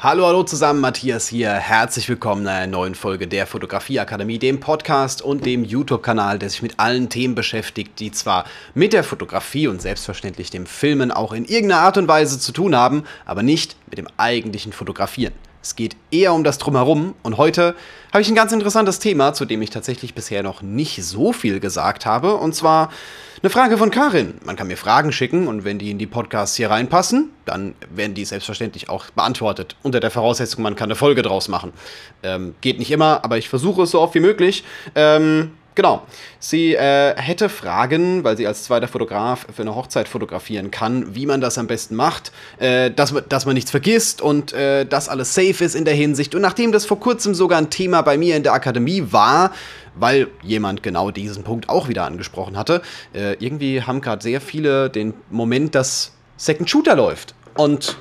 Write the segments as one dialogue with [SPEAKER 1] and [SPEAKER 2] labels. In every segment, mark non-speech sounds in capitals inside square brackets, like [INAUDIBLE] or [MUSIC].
[SPEAKER 1] Hallo, hallo zusammen, Matthias hier. Herzlich willkommen in einer neuen Folge der Fotografieakademie, dem Podcast und dem YouTube-Kanal, der sich mit allen Themen beschäftigt, die zwar mit der Fotografie und selbstverständlich dem Filmen auch in irgendeiner Art und Weise zu tun haben, aber nicht mit dem eigentlichen Fotografieren. Es geht eher um das Drumherum und heute habe ich ein ganz interessantes Thema, zu dem ich tatsächlich bisher noch nicht so viel gesagt habe, und zwar eine Frage von Karin. Man kann mir Fragen schicken und wenn die in die Podcasts hier reinpassen, dann werden die selbstverständlich auch beantwortet. Unter der Voraussetzung, man kann eine Folge draus machen. Ähm, geht nicht immer, aber ich versuche es so oft wie möglich. Ähm, Genau. Sie äh, hätte Fragen, weil sie als zweiter Fotograf für eine Hochzeit fotografieren kann, wie man das am besten macht, äh, dass, dass man nichts vergisst und äh, dass alles safe ist in der Hinsicht. Und nachdem das vor kurzem sogar ein Thema bei mir in der Akademie war, weil jemand genau diesen Punkt auch wieder angesprochen hatte, äh, irgendwie haben gerade sehr viele den Moment, dass Second Shooter läuft. Und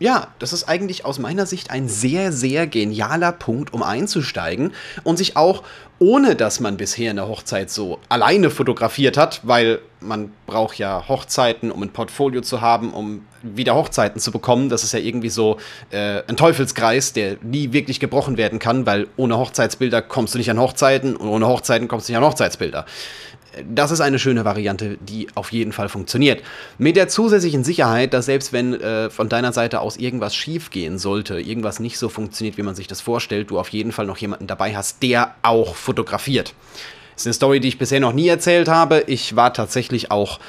[SPEAKER 1] ja, das ist eigentlich aus meiner Sicht ein sehr, sehr genialer Punkt, um einzusteigen und sich auch, ohne dass man bisher eine Hochzeit so alleine fotografiert hat, weil man braucht ja Hochzeiten, um ein Portfolio zu haben, um wieder Hochzeiten zu bekommen. Das ist ja irgendwie so äh, ein Teufelskreis, der nie wirklich gebrochen werden kann, weil ohne Hochzeitsbilder kommst du nicht an Hochzeiten und ohne Hochzeiten kommst du nicht an Hochzeitsbilder das ist eine schöne Variante, die auf jeden Fall funktioniert. Mit der zusätzlichen Sicherheit, dass selbst wenn äh, von deiner Seite aus irgendwas schief gehen sollte, irgendwas nicht so funktioniert, wie man sich das vorstellt, du auf jeden Fall noch jemanden dabei hast, der auch fotografiert. Das ist eine Story, die ich bisher noch nie erzählt habe. Ich war tatsächlich auch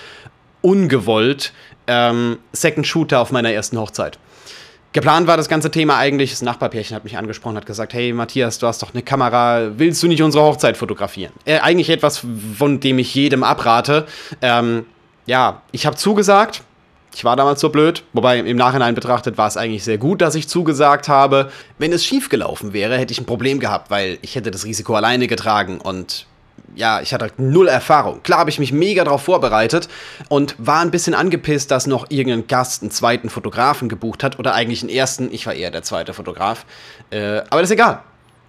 [SPEAKER 1] ungewollt ähm, Second Shooter auf meiner ersten Hochzeit. Geplant war das ganze Thema eigentlich, das Nachbarpärchen hat mich angesprochen, hat gesagt, hey Matthias, du hast doch eine Kamera, willst du nicht unsere Hochzeit fotografieren? Äh, eigentlich etwas, von dem ich jedem abrate. Ähm, ja, ich habe zugesagt. Ich war damals so blöd, wobei im Nachhinein betrachtet war es eigentlich sehr gut, dass ich zugesagt habe. Wenn es schief gelaufen wäre, hätte ich ein Problem gehabt, weil ich hätte das Risiko alleine getragen und ja, ich hatte halt null Erfahrung. Klar habe ich mich mega darauf vorbereitet und war ein bisschen angepisst, dass noch irgendein Gast einen zweiten Fotografen gebucht hat oder eigentlich einen ersten. Ich war eher der zweite Fotograf. Äh, aber das ist egal.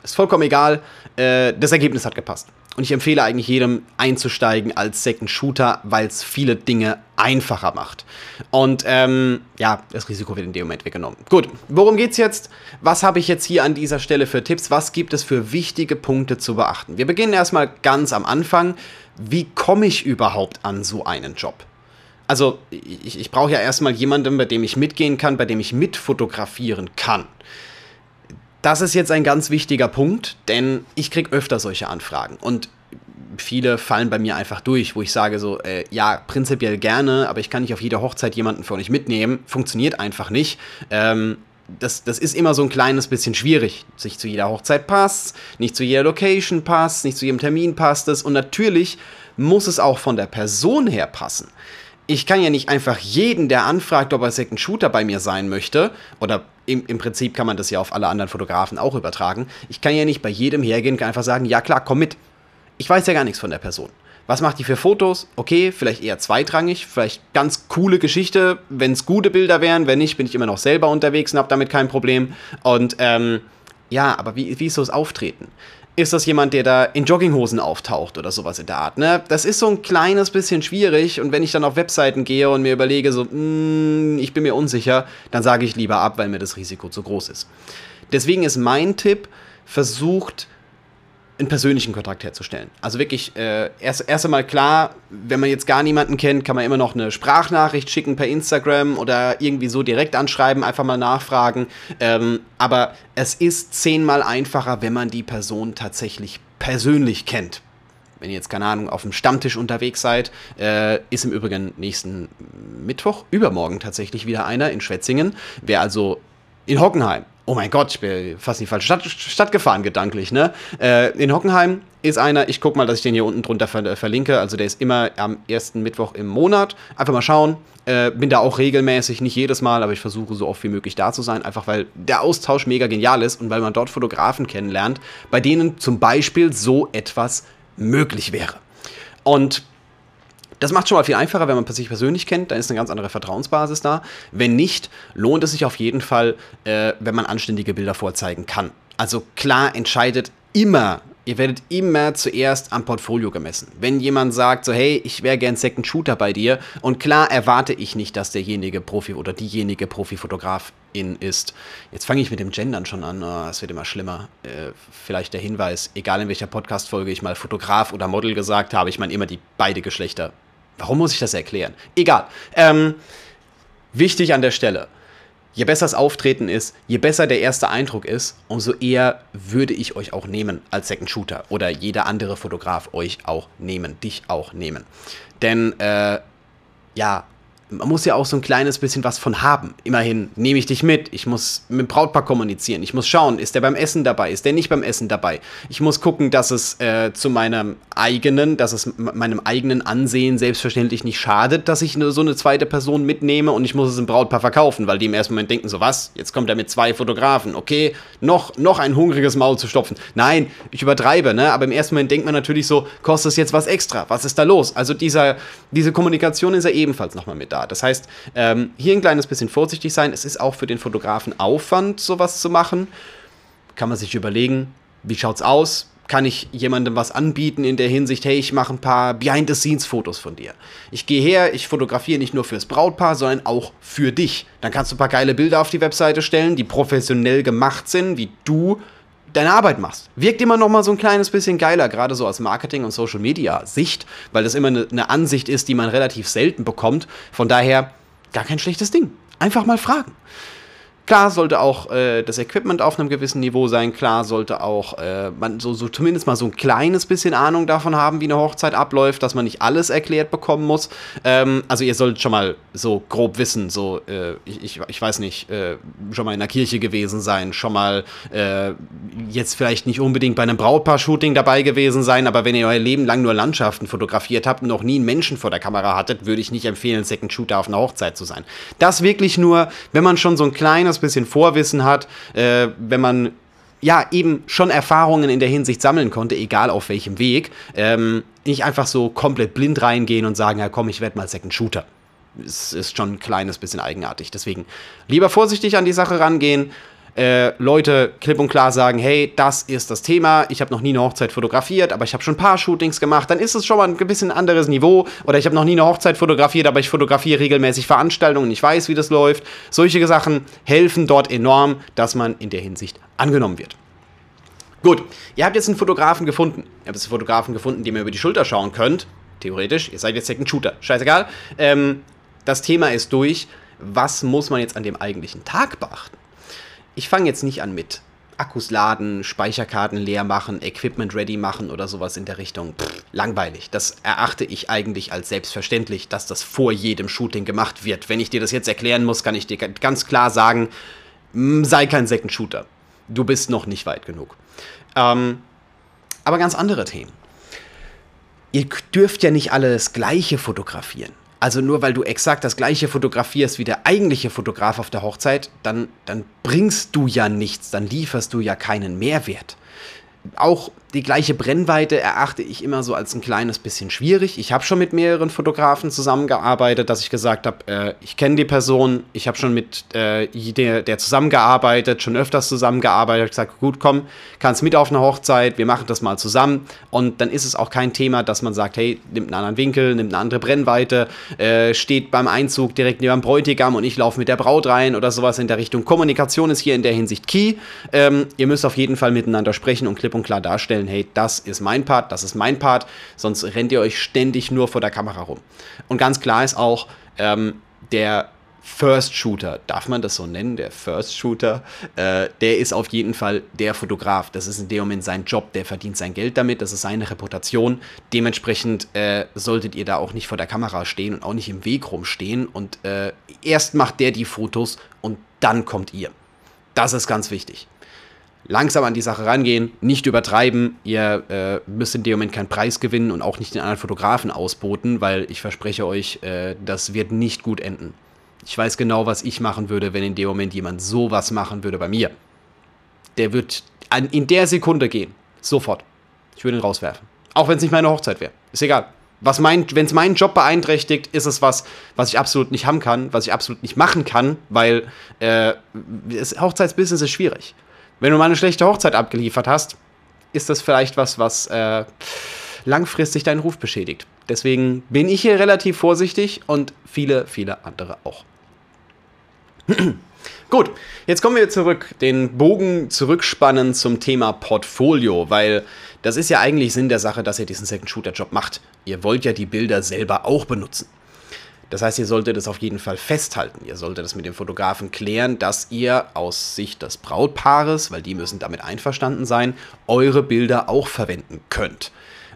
[SPEAKER 1] Ist vollkommen egal. Äh, das Ergebnis hat gepasst. Und ich empfehle eigentlich jedem einzusteigen als Second Shooter, weil es viele Dinge einfacher macht. Und ähm, ja, das Risiko wird in dem Moment weggenommen. Gut, worum geht's jetzt? Was habe ich jetzt hier an dieser Stelle für Tipps? Was gibt es für wichtige Punkte zu beachten? Wir beginnen erstmal ganz am Anfang. Wie komme ich überhaupt an so einen Job? Also, ich, ich brauche ja erstmal jemanden, bei dem ich mitgehen kann, bei dem ich mitfotografieren kann. Das ist jetzt ein ganz wichtiger Punkt, denn ich kriege öfter solche Anfragen und viele fallen bei mir einfach durch, wo ich sage so, äh, ja, prinzipiell gerne, aber ich kann nicht auf jede Hochzeit jemanden von euch mitnehmen. Funktioniert einfach nicht. Ähm, das, das ist immer so ein kleines bisschen schwierig. Sich zu jeder Hochzeit passt, nicht zu jeder Location passt, nicht zu jedem Termin passt es. Und natürlich muss es auch von der Person her passen ich kann ja nicht einfach jeden, der anfragt, ob er Second Shooter bei mir sein möchte, oder im, im, Prinzip kann man das ja auf alle anderen Fotografen auch übertragen. Ich kann ja nicht bei jedem hergehen und einfach sagen, ja klar, komm mit. Ich weiß ja gar nichts von der Person. Was macht die für Fotos? Okay, vielleicht eher zweitrangig, vielleicht ganz coole Geschichte, wenn es gute Bilder wären. Wenn nicht, bin ich immer noch selber unterwegs und habe damit kein Problem. Und ähm, ja, aber wie, wie ist so das Auftreten? ist das jemand, der da in Jogginghosen auftaucht oder sowas in der Art. Ne? Das ist so ein kleines bisschen schwierig und wenn ich dann auf Webseiten gehe und mir überlege, so, mh, hm, ich bin mir unsicher, dann sage ich lieber ab, weil mir das Risiko zu groß ist. Deswegen ist mein Tipp, versucht einen persönlichen Kontakt herzustellen. Also wirklich, äh, erst, erst einmal klar, wenn man jetzt gar niemanden kennt, kann man immer noch eine Sprachnachricht schicken per Instagram oder irgendwie so direkt anschreiben, einfach mal nachfragen. Ähm, aber es ist zehnmal einfacher, wenn man die Person tatsächlich persönlich kennt. Wenn ihr jetzt, keine Ahnung, auf dem Stammtisch unterwegs seid, äh, ist im Übrigen nächsten Mittwoch, übermorgen tatsächlich wieder einer in Schwetzingen. Wer also in Hockenheim oh mein Gott, ich bin fast in die falsche Stadt, Stadt gefahren, gedanklich, ne? Äh, in Hockenheim ist einer, ich guck mal, dass ich den hier unten drunter ver verlinke, also der ist immer am ersten Mittwoch im Monat. Einfach mal schauen. Äh, bin da auch regelmäßig, nicht jedes Mal, aber ich versuche so oft wie möglich da zu sein, einfach weil der Austausch mega genial ist und weil man dort Fotografen kennenlernt, bei denen zum Beispiel so etwas möglich wäre. Und das macht schon mal viel einfacher, wenn man sich persönlich kennt, dann ist eine ganz andere Vertrauensbasis da. Wenn nicht, lohnt es sich auf jeden Fall, äh, wenn man anständige Bilder vorzeigen kann. Also klar entscheidet immer Ihr werdet immer zuerst am Portfolio gemessen. Wenn jemand sagt, so, hey, ich wäre gern Second Shooter bei dir, und klar erwarte ich nicht, dass derjenige Profi oder diejenige Profifotograf in ist. Jetzt fange ich mit dem Gendern schon an, oh, es wird immer schlimmer. Äh, vielleicht der Hinweis, egal in welcher Podcast-Folge ich mal Fotograf oder Model gesagt habe, ich meine immer die beide Geschlechter. Warum muss ich das erklären? Egal. Ähm, wichtig an der Stelle. Je besser das Auftreten ist, je besser der erste Eindruck ist, umso eher würde ich euch auch nehmen als Second Shooter oder jeder andere Fotograf euch auch nehmen, dich auch nehmen. Denn äh, ja, man muss ja auch so ein kleines bisschen was von haben. Immerhin nehme ich dich mit. Ich muss mit dem Brautpaar kommunizieren. Ich muss schauen, ist der beim Essen dabei? Ist der nicht beim Essen dabei? Ich muss gucken, dass es äh, zu meinem eigenen, dass es meinem eigenen Ansehen selbstverständlich nicht schadet, dass ich so eine zweite Person mitnehme und ich muss es im Brautpaar verkaufen, weil die im ersten Moment denken so, was? Jetzt kommt er mit zwei Fotografen. Okay, noch, noch ein hungriges Maul zu stopfen. Nein, ich übertreibe, ne? Aber im ersten Moment denkt man natürlich so, kostet es jetzt was extra? Was ist da los? Also dieser, diese Kommunikation ist ja ebenfalls nochmal mit da. Das heißt, ähm, hier ein kleines bisschen vorsichtig sein. Es ist auch für den Fotografen Aufwand, sowas zu machen. Kann man sich überlegen, wie schaut es aus? Kann ich jemandem was anbieten in der Hinsicht, hey, ich mache ein paar Behind-the-Scenes-Fotos von dir. Ich gehe her, ich fotografiere nicht nur fürs Brautpaar, sondern auch für dich. Dann kannst du ein paar geile Bilder auf die Webseite stellen, die professionell gemacht sind, wie du deine Arbeit machst. Wirkt immer noch mal so ein kleines bisschen geiler, gerade so aus Marketing- und Social-Media-Sicht, weil das immer eine, eine Ansicht ist, die man relativ selten bekommt. Von daher gar kein schlechtes Ding. Einfach mal fragen. Klar sollte auch äh, das Equipment auf einem gewissen Niveau sein. Klar sollte auch äh, man so, so zumindest mal so ein kleines bisschen Ahnung davon haben, wie eine Hochzeit abläuft, dass man nicht alles erklärt bekommen muss. Ähm, also ihr solltet schon mal so grob wissen, so äh, ich, ich, ich, weiß nicht, äh, schon mal in der Kirche gewesen sein, schon mal äh, jetzt vielleicht nicht unbedingt bei einem Brautpaar-Shooting dabei gewesen sein, aber wenn ihr euer Leben lang nur Landschaften fotografiert habt und noch nie einen Menschen vor der Kamera hattet, würde ich nicht empfehlen, Second Shooter auf einer Hochzeit zu sein. Das wirklich nur, wenn man schon so ein kleines kleines bisschen Vorwissen hat, äh, wenn man ja eben schon Erfahrungen in der Hinsicht sammeln konnte, egal auf welchem Weg, ähm, nicht einfach so komplett blind reingehen und sagen, ja komm, ich werde mal Second Shooter. Es ist schon ein kleines bisschen eigenartig. Deswegen lieber vorsichtig an die Sache rangehen, äh, Leute klipp und klar sagen, hey, das ist das Thema, ich habe noch nie eine Hochzeit fotografiert, aber ich habe schon ein paar Shootings gemacht, dann ist es schon mal ein bisschen anderes Niveau. Oder ich habe noch nie eine Hochzeit fotografiert, aber ich fotografiere regelmäßig Veranstaltungen, ich weiß, wie das läuft. Solche Sachen helfen dort enorm, dass man in der Hinsicht angenommen wird. Gut, ihr habt jetzt einen Fotografen gefunden. Ihr habt jetzt einen Fotografen gefunden, dem ihr über die Schulter schauen könnt. Theoretisch, ihr seid jetzt Second Shooter. Scheißegal. Ähm, das Thema ist durch. Was muss man jetzt an dem eigentlichen Tag beachten? Ich fange jetzt nicht an mit Akkus laden, Speicherkarten leer machen, Equipment ready machen oder sowas in der Richtung. Pff, langweilig. Das erachte ich eigentlich als selbstverständlich, dass das vor jedem Shooting gemacht wird. Wenn ich dir das jetzt erklären muss, kann ich dir ganz klar sagen, sei kein Second Shooter. Du bist noch nicht weit genug. Ähm, aber ganz andere Themen. Ihr dürft ja nicht alles Gleiche fotografieren. Also nur weil du exakt das gleiche fotografierst wie der eigentliche Fotograf auf der Hochzeit, dann, dann bringst du ja nichts, dann lieferst du ja keinen Mehrwert. Auch die gleiche Brennweite erachte ich immer so als ein kleines bisschen schwierig. Ich habe schon mit mehreren Fotografen zusammengearbeitet, dass ich gesagt habe, äh, ich kenne die Person, ich habe schon mit äh, der, der zusammengearbeitet, schon öfters zusammengearbeitet, gesagt, gut, komm, kannst mit auf eine Hochzeit, wir machen das mal zusammen. Und dann ist es auch kein Thema, dass man sagt, hey, nimmt einen anderen Winkel, nimmt eine andere Brennweite, äh, steht beim Einzug direkt neben dem Bräutigam und ich laufe mit der Braut rein oder sowas in der Richtung. Kommunikation ist hier in der Hinsicht key. Ähm, ihr müsst auf jeden Fall miteinander sprechen und klipp und klar darstellen, feststellen, hey, das ist mein Part, das ist mein Part, sonst rennt ihr euch ständig nur vor der Kamera rum. Und ganz klar ist auch, ähm, der First Shooter, darf man das so nennen, der First Shooter, äh, der ist auf jeden Fall der Fotograf. Das ist in dem Moment sein Job, der verdient sein Geld damit, das ist seine Reputation. Dementsprechend äh, solltet ihr da auch nicht vor der Kamera stehen und auch nicht im Weg rumstehen. Und äh, erst macht der die Fotos und dann kommt ihr. Das ist ganz wichtig langsam an die Sache rangehen, nicht übertreiben. Ihr äh, müsst in dem Moment keinen Preis gewinnen und auch nicht den anderen Fotografen ausboten, weil ich verspreche euch, äh, das wird nicht gut enden. Ich weiß genau, was ich machen würde, wenn in dem Moment jemand sowas machen würde bei mir. Der wird an, in der Sekunde gehen. Sofort. Ich würde ihn rauswerfen. Auch wenn es nicht meine Hochzeit wäre. Ist egal. mein, wenn es meinen Job beeinträchtigt, ist es was, was ich absolut nicht haben kann, was ich absolut nicht machen kann, weil äh, das Hochzeitsbusiness ist schwierig wenn du mal eine schlechte Hochzeit abgeliefert hast, ist das vielleicht was, was äh, langfristig deinen Ruf beschädigt. Deswegen bin ich hier relativ vorsichtig und viele, viele andere auch. [CLEARS THROAT] Gut, jetzt kommen wir zurück, den Bogen zurückspannen zum Thema Portfolio, weil das ist ja eigentlich Sinn der Sache, dass ihr diesen Second-Shooter-Job macht. Ihr wollt ja die Bilder selber auch benutzen. Das heißt, ihr solltet es auf jeden Fall festhalten. Ihr solltet es mit dem Fotografen klären, dass ihr aus Sicht des Brautpaares, weil die müssen damit einverstanden sein, eure Bilder auch verwenden könnt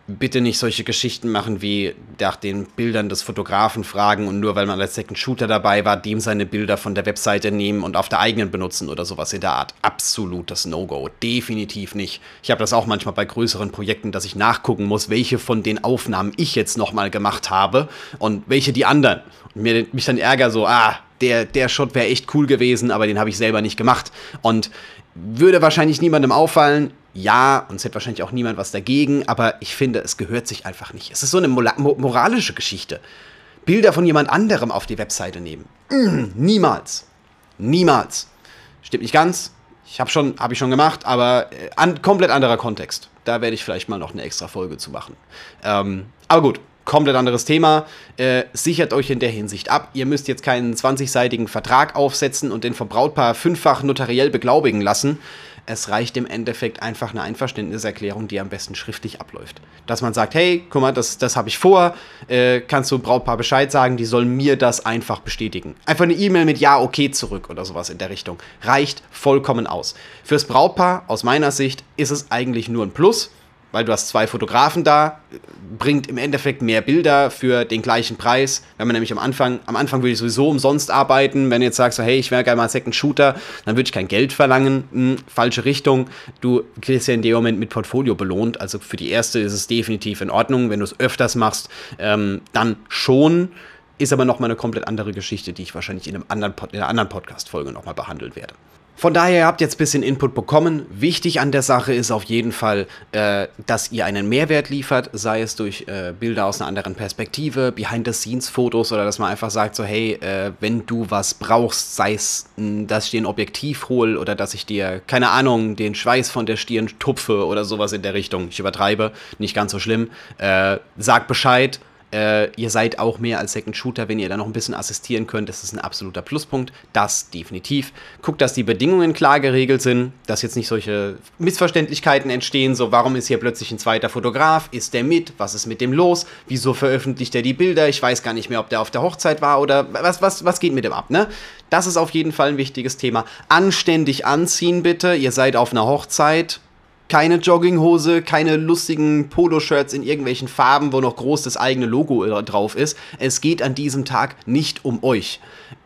[SPEAKER 1] bitte nicht solche Geschichten machen wie nach den Bildern des Fotografen fragen und nur weil man als Second Shooter dabei war, dem seine Bilder von der Webseite nehmen und auf der eigenen benutzen oder sowas in der Art. Absolutes No-Go. Definitiv nicht. Ich habe das auch manchmal bei größeren Projekten, dass ich nachgucken muss, welche von den Aufnahmen ich jetzt nochmal gemacht habe und welche die anderen. Und mir, mich dann ärger so, ah, der, der Shot wäre echt cool gewesen, aber den habe ich selber nicht gemacht. Und würde wahrscheinlich niemandem auffallen ja, und es hätte wahrscheinlich auch niemand was dagegen, aber ich finde, es gehört sich einfach nicht. Es ist so eine moralische Geschichte. Bilder von jemand anderem auf die Webseite nehmen. Mm, [CLEARS THROAT] niemals. Niemals. Stimmt nicht ganz. Ich habe schon, habe ich schon gemacht, aber äh, an, komplett anderer Kontext. Da werde ich vielleicht mal noch eine extra Folge zu machen. Ähm, aber gut, komplett anderes Thema. Äh, sichert euch in der Hinsicht ab. Ihr müsst jetzt keinen 20-seitigen Vertrag aufsetzen und den Verbrautpaar fünffach notariell beglaubigen lassen. Es reicht im Endeffekt einfach eine Einverständniserklärung, die am besten schriftlich abläuft. Dass man sagt, hey, guck mal, das, das habe ich vor, äh, kannst du Brautpaar Bescheid sagen, die sollen mir das einfach bestätigen. Einfach eine E-Mail mit Ja, okay zurück oder sowas in der Richtung. Reicht vollkommen aus. Fürs Brautpaar, aus meiner Sicht, ist es eigentlich nur ein Plus weil du hast zwei Fotografen da, bringt im Endeffekt mehr Bilder für den gleichen Preis. Wenn man nämlich am Anfang, am Anfang würde ich sowieso umsonst arbeiten. Wenn du jetzt sagst, so, hey, ich wäre gerne mal Second Shooter, dann würde ich kein Geld verlangen. Hm, falsche Richtung. Du kriegst ja in dem Moment mit Portfolio belohnt. Also für die erste ist es definitiv in Ordnung. Wenn du es öfters machst, ähm, dann schon. Ist aber nochmal eine komplett andere Geschichte, die ich wahrscheinlich in, einem anderen in einer anderen Podcast-Folge nochmal behandeln werde. Von daher habt ihr jetzt ein bisschen Input bekommen. Wichtig an der Sache ist auf jeden Fall, äh, dass ihr einen Mehrwert liefert, sei es durch äh, Bilder aus einer anderen Perspektive, Behind-the-Scenes-Fotos oder dass man einfach sagt, so hey, äh, wenn du was brauchst, sei es, dass ich dir ein Objektiv hole oder dass ich dir, keine Ahnung, den Schweiß von der Stirn tupfe oder sowas in der Richtung. Ich übertreibe, nicht ganz so schlimm. Äh, sag Bescheid äh, ihr seid auch mehr als Second Shooter, wenn ihr da noch ein bisschen assistieren könnt. Das ist ein absoluter Pluspunkt. Das definitiv. Guckt, dass die Bedingungen klar geregelt sind, dass jetzt nicht solche Missverständlichkeiten entstehen. So, warum ist hier plötzlich ein zweiter Fotograf? Ist der mit? Was ist mit dem los? Wieso veröffentlicht er die Bilder? Ich weiß gar nicht mehr, ob der auf der Hochzeit war oder was, was, was geht mit dem ab, ne? Das ist auf jeden Fall ein wichtiges Thema. Anständig anziehen, bitte. Ihr seid auf einer Hochzeit keine Jogginghose, keine lustigen Poloshirts in irgendwelchen Farben, wo noch groß das eigene Logo drauf ist. Es geht an diesem Tag nicht um euch.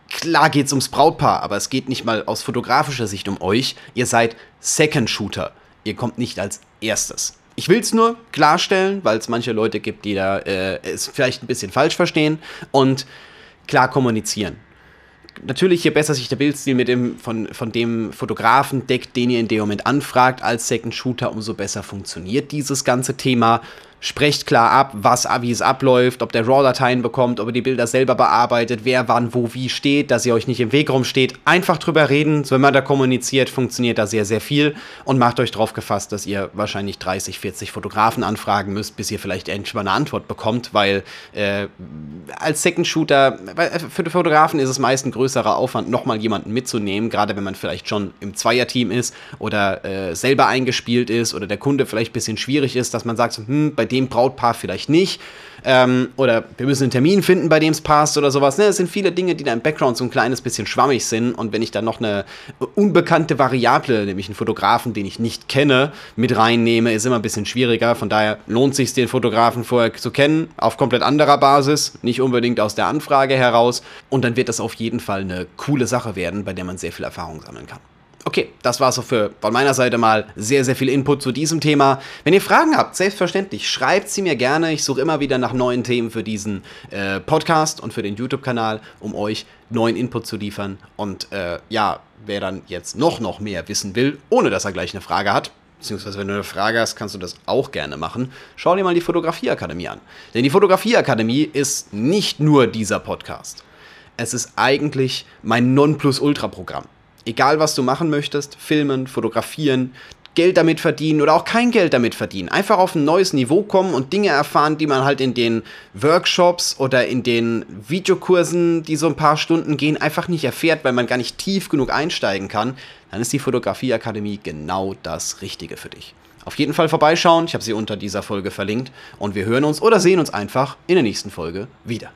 [SPEAKER 1] Klar geht es ums Brautpaar, aber es geht nicht mal aus fotografischer Sicht um euch. Ihr seid Second Shooter. Ihr kommt nicht als erstes. Ich will es nur klarstellen, weil es manche Leute gibt, die da äh, es vielleicht ein bisschen falsch verstehen und klar kommunizieren natürlich, je besser sich der Bildstil mit dem, von, von dem Fotografen deckt, den ihr in dem Moment anfragt, als Second Shooter, umso besser funktioniert dieses ganze Thema sprecht klar ab, was, wie es abläuft, ob der RAW-Dateien bekommt, ob ihr die Bilder selber bearbeitet, wer wann wo wie steht, dass ihr euch nicht im Weg rumsteht. Einfach drüber reden, wenn man da kommuniziert, funktioniert da sehr, sehr viel. Und macht euch drauf gefasst, dass ihr wahrscheinlich 30, 40 Fotografen anfragen müsst, bis ihr vielleicht endlich mal eine Antwort bekommt, weil äh, als Second Shooter, für die Fotografen ist es meist ein größerer Aufwand, nochmal jemanden mitzunehmen, gerade wenn man vielleicht schon im Zweierteam ist oder äh, selber eingespielt ist oder der Kunde vielleicht ein bisschen schwierig ist, dass man sagt, hm, bei dem Brautpaar vielleicht nicht. Ähm, oder wir müssen einen Termin finden, bei dem es passt oder sowas. Ne, es sind viele Dinge, die da im Background so ein kleines bisschen schwammig sind. Und wenn ich dann noch eine unbekannte Variable, nämlich einen Fotografen, den ich nicht kenne, mit reinnehme, ist immer ein bisschen schwieriger. Von daher lohnt es sich, den Fotografen vorher zu kennen, auf komplett anderer Basis, nicht unbedingt aus der Anfrage heraus. Und dann wird das auf jeden Fall eine coole Sache werden, bei der man sehr viel Erfahrung sammeln kann. Okay, das war so für von meiner Seite mal sehr, sehr viel Input zu diesem Thema. Wenn ihr Fragen habt, selbstverständlich, schreibt sie mir gerne. Ich suche immer wieder nach neuen Themen für diesen äh, Podcast und für den YouTube-Kanal, um euch neuen Input zu liefern. Und äh, ja, wer dann jetzt noch, noch mehr wissen will, ohne dass er gleich eine Frage hat, beziehungsweise wenn du eine Frage hast, kannst du das auch gerne machen. Schau dir mal die Fotografieakademie an. Denn die Fotografieakademie ist nicht nur dieser Podcast. Es ist eigentlich mein Nonplusultra-Programm egal was du machen möchtest, filmen, fotografieren, Geld damit verdienen oder auch kein Geld damit verdienen. Einfach auf ein neues Niveau kommen und Dinge erfahren, die man halt in den Workshops oder in den Videokursen, die so ein paar Stunden gehen, einfach nicht erfährt, weil man gar nicht tief genug einsteigen kann. Dann ist die Fotografieakademie genau das Richtige für dich. Auf jeden Fall vorbeischauen, ich habe sie unter dieser Folge verlinkt und wir hören uns oder sehen uns einfach in der nächsten Folge wieder.